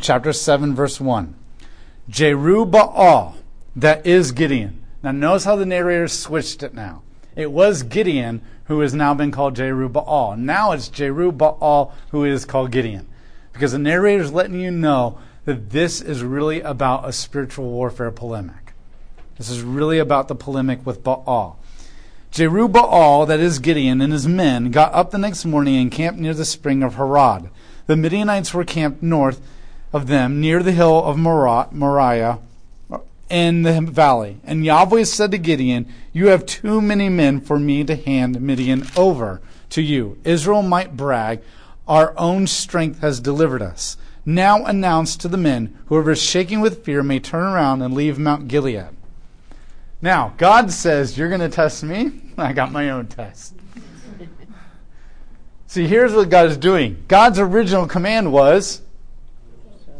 chapter 7, verse 1. Jerubbaal, that is Gideon. Now notice how the narrator switched it now. It was Gideon who has now been called Jerubbaal. Now it's Jerubbaal who is called Gideon. Because the narrator is letting you know that this is really about a spiritual warfare polemic. This is really about the polemic with Baal. Jerubbaal, that is Gideon, and his men got up the next morning and camped near the spring of Harod. The Midianites were camped north of them, near the hill of Moreh, in the valley. And Yahweh said to Gideon, You have too many men for me to hand Midian over to you. Israel might brag, Our own strength has delivered us. Now announce to the men, whoever is shaking with fear may turn around and leave Mount Gilead. Now, God says, You're going to test me? I got my own test. See, here's what God is doing God's original command was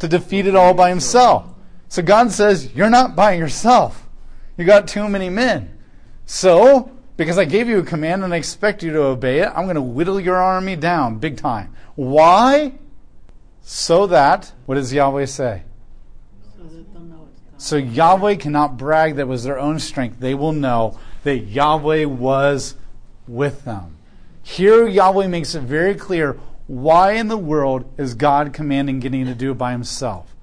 to defeat it all by himself. So God says, You're not by yourself. You got too many men. So, because I gave you a command and I expect you to obey it, I'm going to whittle your army down big time. Why? So that, what does Yahweh say? So Yahweh cannot brag that was their own strength. They will know that Yahweh was with them. Here, Yahweh makes it very clear why in the world is God commanding Gideon to do it by himself?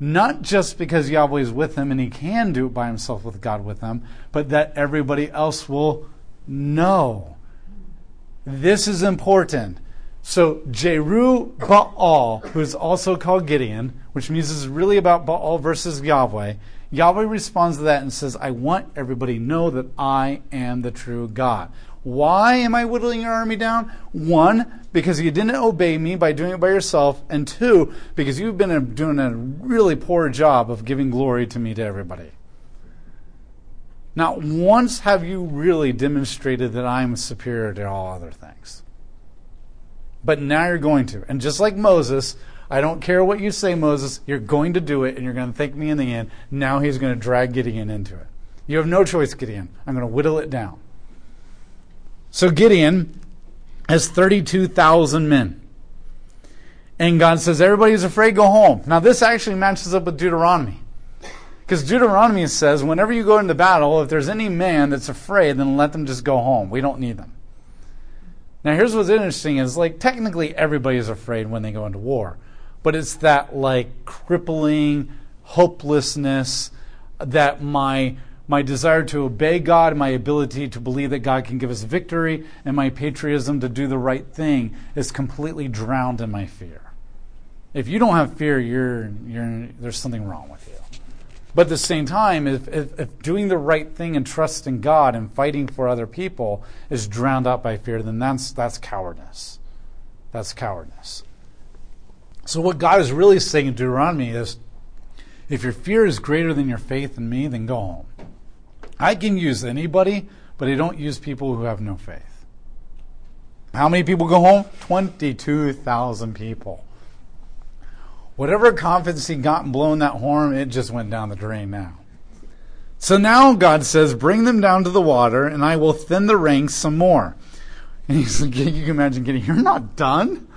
Not just because Yahweh is with him and he can do it by himself with God with him, but that everybody else will know. This is important. So Jerubbaal, who is also called Gideon, which means this is really about Baal versus Yahweh, Yahweh responds to that and says, I want everybody to know that I am the true God. Why am I whittling your army down? One, because you didn't obey me by doing it by yourself. And two, because you've been doing a really poor job of giving glory to me to everybody. Not once have you really demonstrated that I'm superior to all other things. But now you're going to. And just like Moses, I don't care what you say, Moses, you're going to do it and you're going to thank me in the end. Now he's going to drag Gideon into it. You have no choice, Gideon. I'm going to whittle it down. So Gideon has 32,000 men. And God says, Everybody's afraid, go home. Now, this actually matches up with Deuteronomy. Because Deuteronomy says, whenever you go into battle, if there's any man that's afraid, then let them just go home. We don't need them. Now, here's what's interesting is like technically everybody is afraid when they go into war, but it's that like crippling hopelessness that my my desire to obey God, my ability to believe that God can give us victory, and my patriotism to do the right thing is completely drowned in my fear. If you don't have fear, you're, you're, there's something wrong with you. But at the same time, if, if, if, doing the right thing and trusting God and fighting for other people is drowned out by fear, then that's, that's cowardice. That's cowardice. So, what God is really saying in Deuteronomy is if your fear is greater than your faith in me, then go home. I can use anybody, but I don't use people who have no faith. How many people go home? 22,000 people. Whatever confidence he got in blowing that horn, it just went down the drain now. So now God says, Bring them down to the water, and I will thin the ranks some more. And he's like, You can imagine getting, You're not done?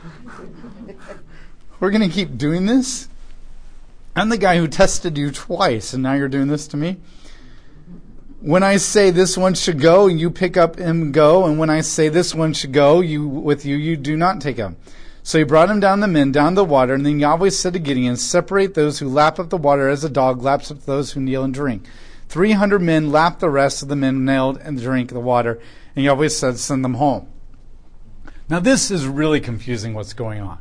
We're going to keep doing this? I'm the guy who tested you twice, and now you're doing this to me? When I say this one should go, you pick up him go, and when I say this one should go, you with you, you do not take him. So he brought him down the men, down the water, and then Yahweh said to Gideon, Separate those who lap up the water as a dog laps up those who kneel and drink. Three hundred men lapped the rest of the men nailed and drink the water, and Yahweh said, Send them home. Now this is really confusing what's going on.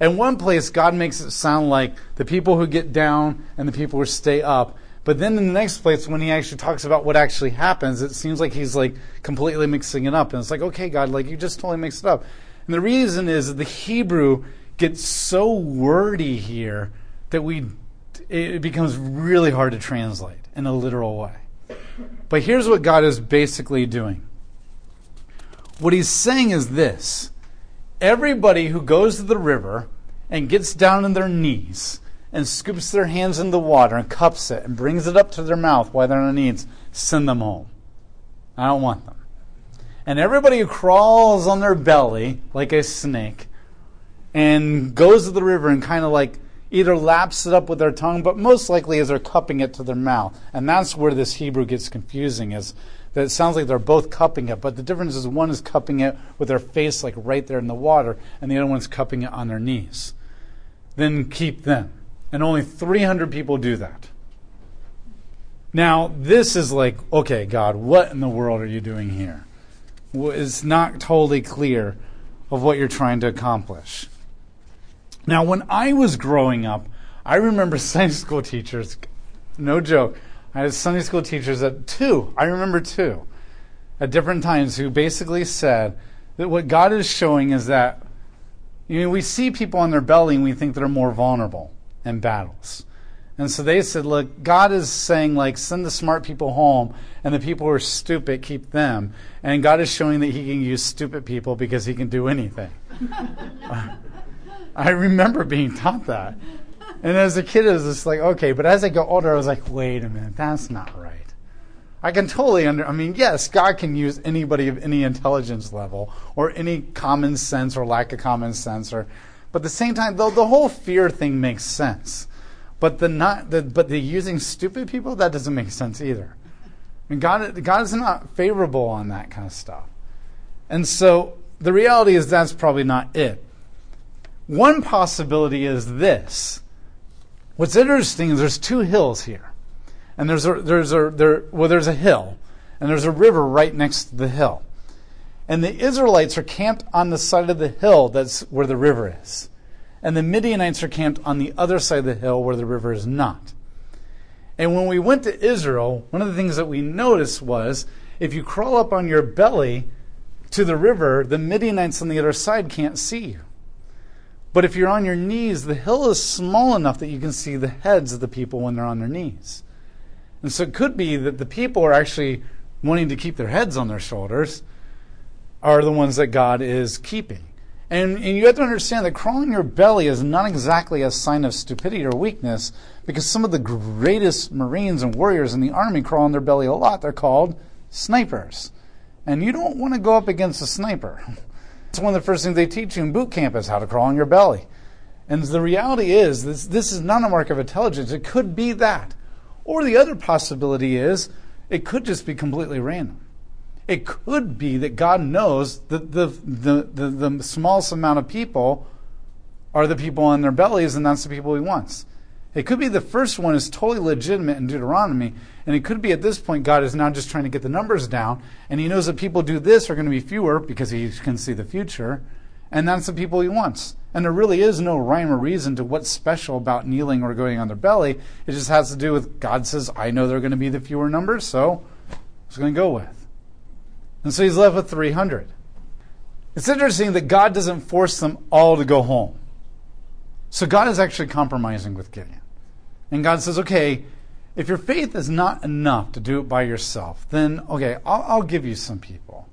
In one place, God makes it sound like the people who get down and the people who stay up. But then in the next place, when he actually talks about what actually happens, it seems like he's like completely mixing it up. And it's like, okay, God, like you just totally mixed it up. And the reason is that the Hebrew gets so wordy here that we it becomes really hard to translate in a literal way. But here's what God is basically doing. What he's saying is this everybody who goes to the river and gets down on their knees and scoops their hands in the water and cups it and brings it up to their mouth while they're on their knees, send them home. I don't want them. And everybody who crawls on their belly like a snake and goes to the river and kind of like, either laps it up with their tongue, but most likely is they're cupping it to their mouth. And that's where this Hebrew gets confusing is that it sounds like they're both cupping it, but the difference is one is cupping it with their face like right there in the water, and the other one's cupping it on their knees. Then keep them. And only 300 people do that. Now, this is like, okay, God, what in the world are you doing here? It's not totally clear of what you're trying to accomplish. Now, when I was growing up, I remember Sunday school teachers, no joke, I had Sunday school teachers at two, I remember two, at different times, who basically said that what God is showing is that you know, we see people on their belly and we think they're more vulnerable in battles. And so they said, look, God is saying, like, send the smart people home, and the people who are stupid, keep them. And God is showing that He can use stupid people because He can do anything. I remember being taught that. And as a kid, it was just like, okay, but as I got older, I was like, wait a minute, that's not right. I can totally under, I mean, yes, God can use anybody of any intelligence level or any common sense or lack of common sense or, but at the same time, though, the whole fear thing makes sense. But the not the but the using stupid people that doesn't make sense either. I mean, God God is not favorable on that kind of stuff. And so the reality is that's probably not it. One possibility is this. What's interesting is there's two hills here. And there's a there's a there well there's a hill and there's a river right next to the hill. And the Israelites are camped on the side of the hill that's where the river is and the Midianites are camped on the other side of the hill where the river is not. And when we went to Israel, one of the things that we noticed was if you crawl up on your belly to the river, the Midianites on the other side can't see you. But if you're on your knees, the hill is small enough that you can see the heads of the people when they're on their knees. And so it could be that the people are actually wanting to keep their heads on their shoulders are the ones that God is keeping. And, and you have to understand that crawling your belly is not exactly a sign of stupidity or weakness because some of the greatest Marines and warriors in the Army crawl on their belly a lot. They're called snipers. And you don't want to go up against a sniper. It's one of the first things they teach you in boot camp is how to crawl on your belly. And the reality is, this, this is not a mark of intelligence. It could be that. Or the other possibility is, it could just be completely random. It could be that God knows that the, the, the, the smallest amount of people are the people on their bellies, and that's the people he wants. It could be the first one is totally legitimate in Deuteronomy, and it could be at this point God is now just trying to get the numbers down, and he knows that people do this are going to be fewer because he can see the future, and that's the people he wants. And there really is no rhyme or reason to what's special about kneeling or going on their belly. It just has to do with God says, I know they're going to be the fewer numbers, so it's going to go with. And so he's left with 300. It's interesting that God doesn't force them all to go home. So God is actually compromising with Gideon. And God says, okay, if your faith is not enough to do it by yourself, then okay, I'll, I'll give you some people.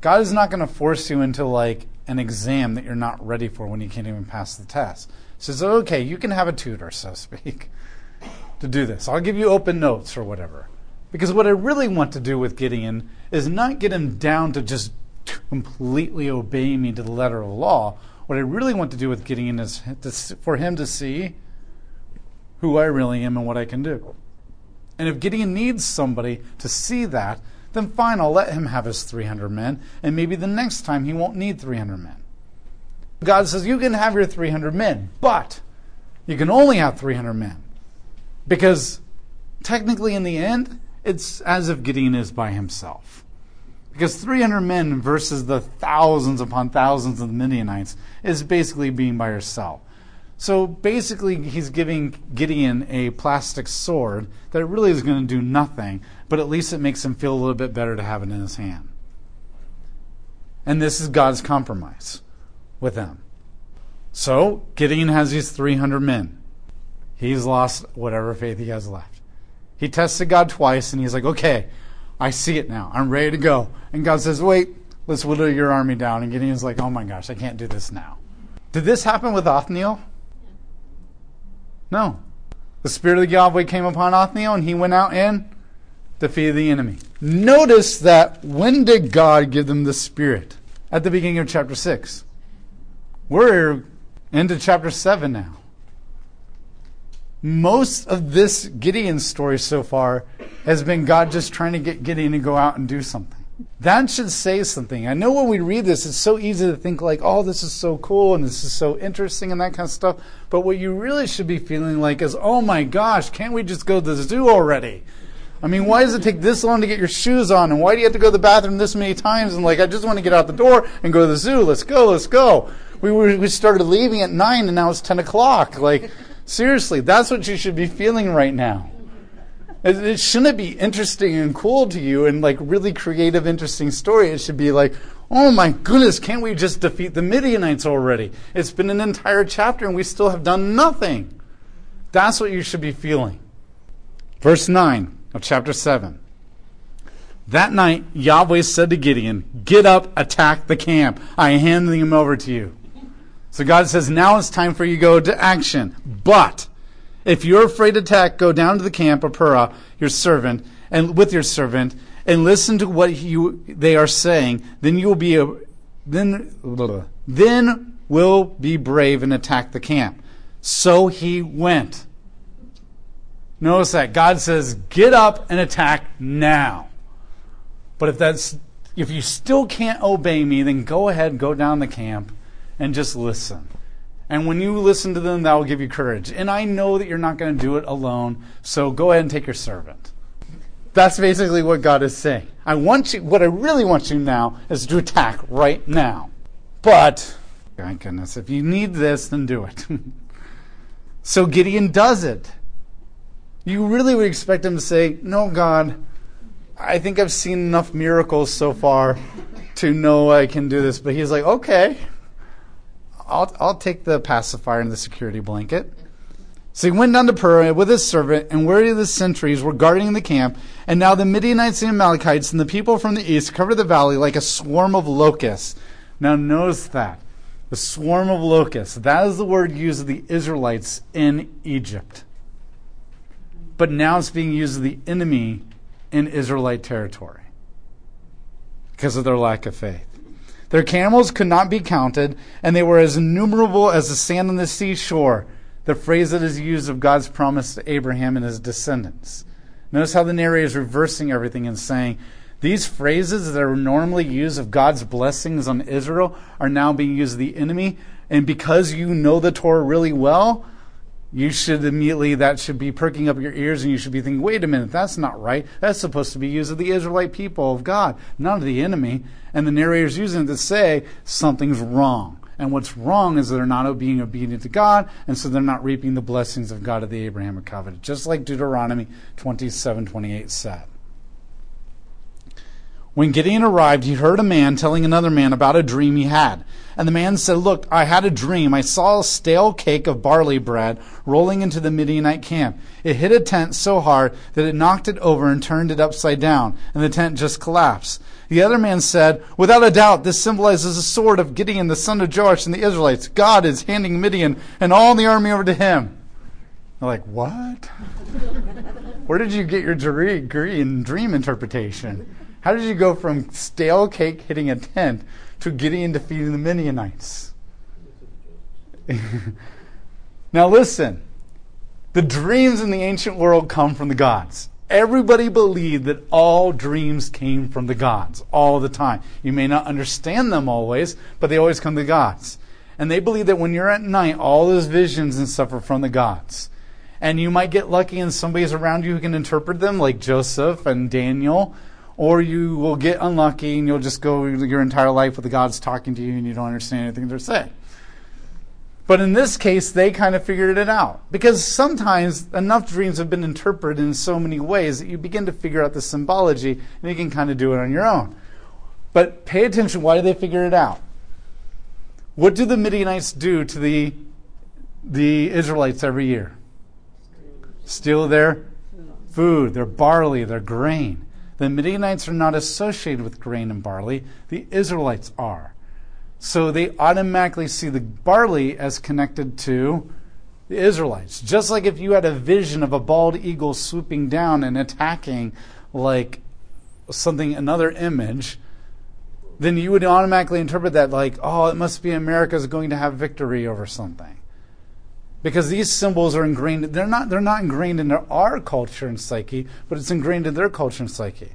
God is not going to force you into like an exam that you're not ready for when you can't even pass the test. He says, okay, you can have a tutor, so to speak, to do this. I'll give you open notes or whatever. Because what I really want to do with Gideon is not get him down to just completely obey me to the letter of the law. What I really want to do with Gideon is to, for him to see who I really am and what I can do. And if Gideon needs somebody to see that, then fine, I'll let him have his 300 men, and maybe the next time he won't need 300 men. God says, You can have your 300 men, but you can only have 300 men. Because technically, in the end, it's as if Gideon is by himself. Because 300 men versus the thousands upon thousands of the Midianites is basically being by yourself. So basically, he's giving Gideon a plastic sword that really is going to do nothing, but at least it makes him feel a little bit better to have it in his hand. And this is God's compromise with them. So Gideon has these 300 men. He's lost whatever faith he has left. He tested God twice and he's like, okay, I see it now. I'm ready to go. And God says, wait, let's whittle your army down. And Gideon's like, oh my gosh, I can't do this now. Did this happen with Othniel? No. The Spirit of Yahweh came upon Othniel and he went out and defeated the enemy. Notice that when did God give them the Spirit? At the beginning of chapter 6. We're into chapter 7 now. Most of this Gideon story so far has been God just trying to get Gideon to go out and do something. That should say something. I know when we read this, it's so easy to think like, oh, this is so cool and this is so interesting and that kind of stuff. But what you really should be feeling like is, oh my gosh, can't we just go to the zoo already? I mean, why does it take this long to get your shoes on? And why do you have to go to the bathroom this many times? And like, I just want to get out the door and go to the zoo. Let's go, let's go. We, were, we started leaving at 9 and now it's 10 o'clock. Like, seriously, that's what you should be feeling right now. It, shouldn't be interesting and cool to you and like really creative, interesting story. It should be like, oh my goodness, can't we just defeat the Midianites already? It's been an entire chapter and we still have done nothing. That's what you should be feeling. Verse 9 of chapter 7. That night, Yahweh said to Gideon, Get up, attack the camp. I am handing him over to you. So God says, Now it's time for you to go to action. But if you're afraid to attack, go down to the camp of Purah, your servant, and with your servant, and listen to what you, they are saying. Then you will be a, then, then will be brave and attack the camp. So he went. Notice that God says, "Get up and attack now." But if that's if you still can't obey me, then go ahead, go down the camp, and just listen. And when you listen to them, that will give you courage. And I know that you're not going to do it alone, so go ahead and take your servant. That's basically what God is saying. I want you, what I really want you now is to attack right now. But, my goodness, if you need this, then do it. so Gideon does it. You really would expect him to say, No, God, I think I've seen enough miracles so far to know I can do this. But he's like, Okay. I'll, I'll take the pacifier and the security blanket. So he went down to Purah with his servant, and where the sentries were guarding the camp. And now the Midianites and Amalekites and the people from the east covered the valley like a swarm of locusts. Now notice that. The swarm of locusts. That is the word used of the Israelites in Egypt. But now it's being used of the enemy in Israelite territory because of their lack of faith. Their camels could not be counted, and they were as innumerable as the sand on the seashore. The phrase that is used of God's promise to Abraham and his descendants. Notice how the narrator is reversing everything and saying, these phrases that are normally used of God's blessings on Israel are now being used of the enemy. And because you know the Torah really well, you should immediately, that should be perking up your ears and you should be thinking, wait a minute, that's not right. That's supposed to be used of the Israelite people of God, not of the enemy. And the narrator's using it to say something's wrong. And what's wrong is they're not being obedient to God, and so they're not reaping the blessings of God of the Abrahamic covenant, just like Deuteronomy 27 28 said. When Gideon arrived, he heard a man telling another man about a dream he had. And the man said, Look, I had a dream. I saw a stale cake of barley bread rolling into the Midianite camp. It hit a tent so hard that it knocked it over and turned it upside down, and the tent just collapsed. The other man said, Without a doubt, this symbolizes the sword of Gideon, the son of Joash, and the Israelites. God is handing Midian and all the army over to him. They're like, What? Where did you get your dream interpretation? How did you go from stale cake hitting a tent to Gideon defeating the Midianites? now listen, the dreams in the ancient world come from the gods. Everybody believed that all dreams came from the gods all the time. You may not understand them always, but they always come to the gods. And they believe that when you're at night, all those visions and stuff are from the gods. And you might get lucky and somebody's around you who can interpret them, like Joseph and Daniel or you will get unlucky and you'll just go your entire life with the gods talking to you and you don't understand anything they're saying. But in this case, they kind of figured it out. Because sometimes enough dreams have been interpreted in so many ways that you begin to figure out the symbology and you can kind of do it on your own. But pay attention, why do they figure it out? What do the Midianites do to the, the Israelites every year? Steal their food, their barley, their grain. The Midianites are not associated with grain and barley, the Israelites are. So they automatically see the barley as connected to the Israelites. Just like if you had a vision of a bald eagle swooping down and attacking like something, another image, then you would automatically interpret that like, oh, it must be America's going to have victory over something. Because these symbols are ingrained they're not they're not ingrained into our culture and psyche but it's ingrained in their culture and psyche.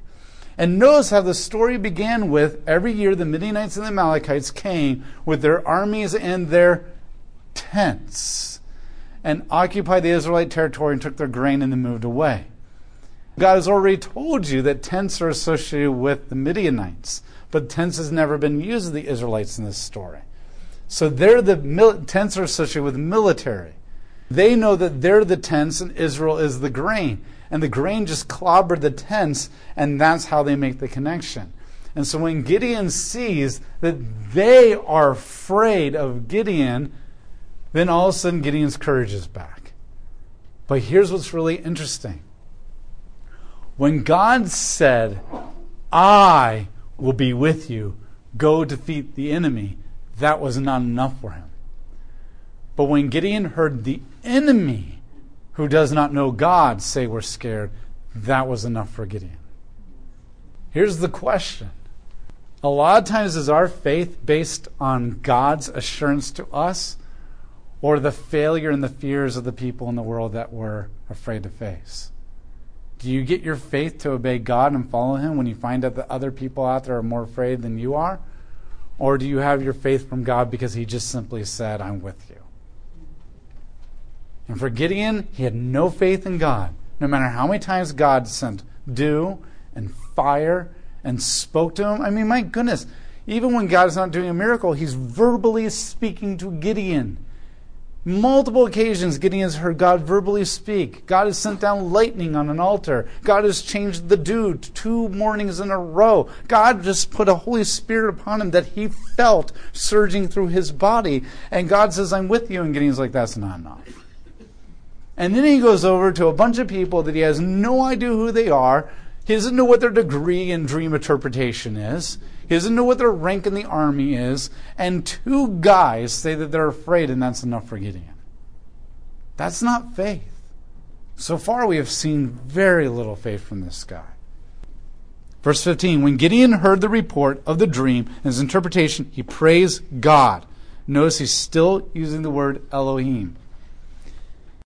And notice how the story began with every year the midianites and the amalekites came with their armies and their tents and occupied the israelite territory and took their grain and then moved away. God has already told you that tents are associated with the midianites but tents has never been used of the israelites in this story so they're the tents are associated with military. They know that they're the tents and Israel is the grain. And the grain just clobbered the tents, and that's how they make the connection. And so when Gideon sees that they are afraid of Gideon, then all of a sudden Gideon's courage is back. But here's what's really interesting. When God said, I will be with you, go defeat the enemy, that was not enough for him. But when Gideon heard the enemy who does not know God say we're scared, that was enough for Gideon. Here's the question. A lot of times is our faith based on God's assurance to us or the failure and the fears of the people in the world that we're afraid to face? Do you get your faith to obey God and follow Him when you find out that other people out there are more afraid than you are? Or do you have your faith from God because he just simply said, I'm with you? And for Gideon, he had no faith in God. No matter how many times God sent dew and fire and spoke to him. I mean, my goodness, even when God is not doing a miracle, he's verbally speaking to Gideon. Multiple occasions, Gideon has heard God verbally speak. God has sent down lightning on an altar. God has changed the dew two mornings in a row. God just put a Holy Spirit upon him that he felt surging through his body. And God says, I'm with you. And Gideon's like, that's not enough. And then he goes over to a bunch of people that he has no idea who they are. He doesn't know what their degree in dream interpretation is. He doesn't know what their rank in the army is. And two guys say that they're afraid, and that's enough for Gideon. That's not faith. So far, we have seen very little faith from this guy. Verse 15 When Gideon heard the report of the dream and his interpretation, he praised God. Notice he's still using the word Elohim.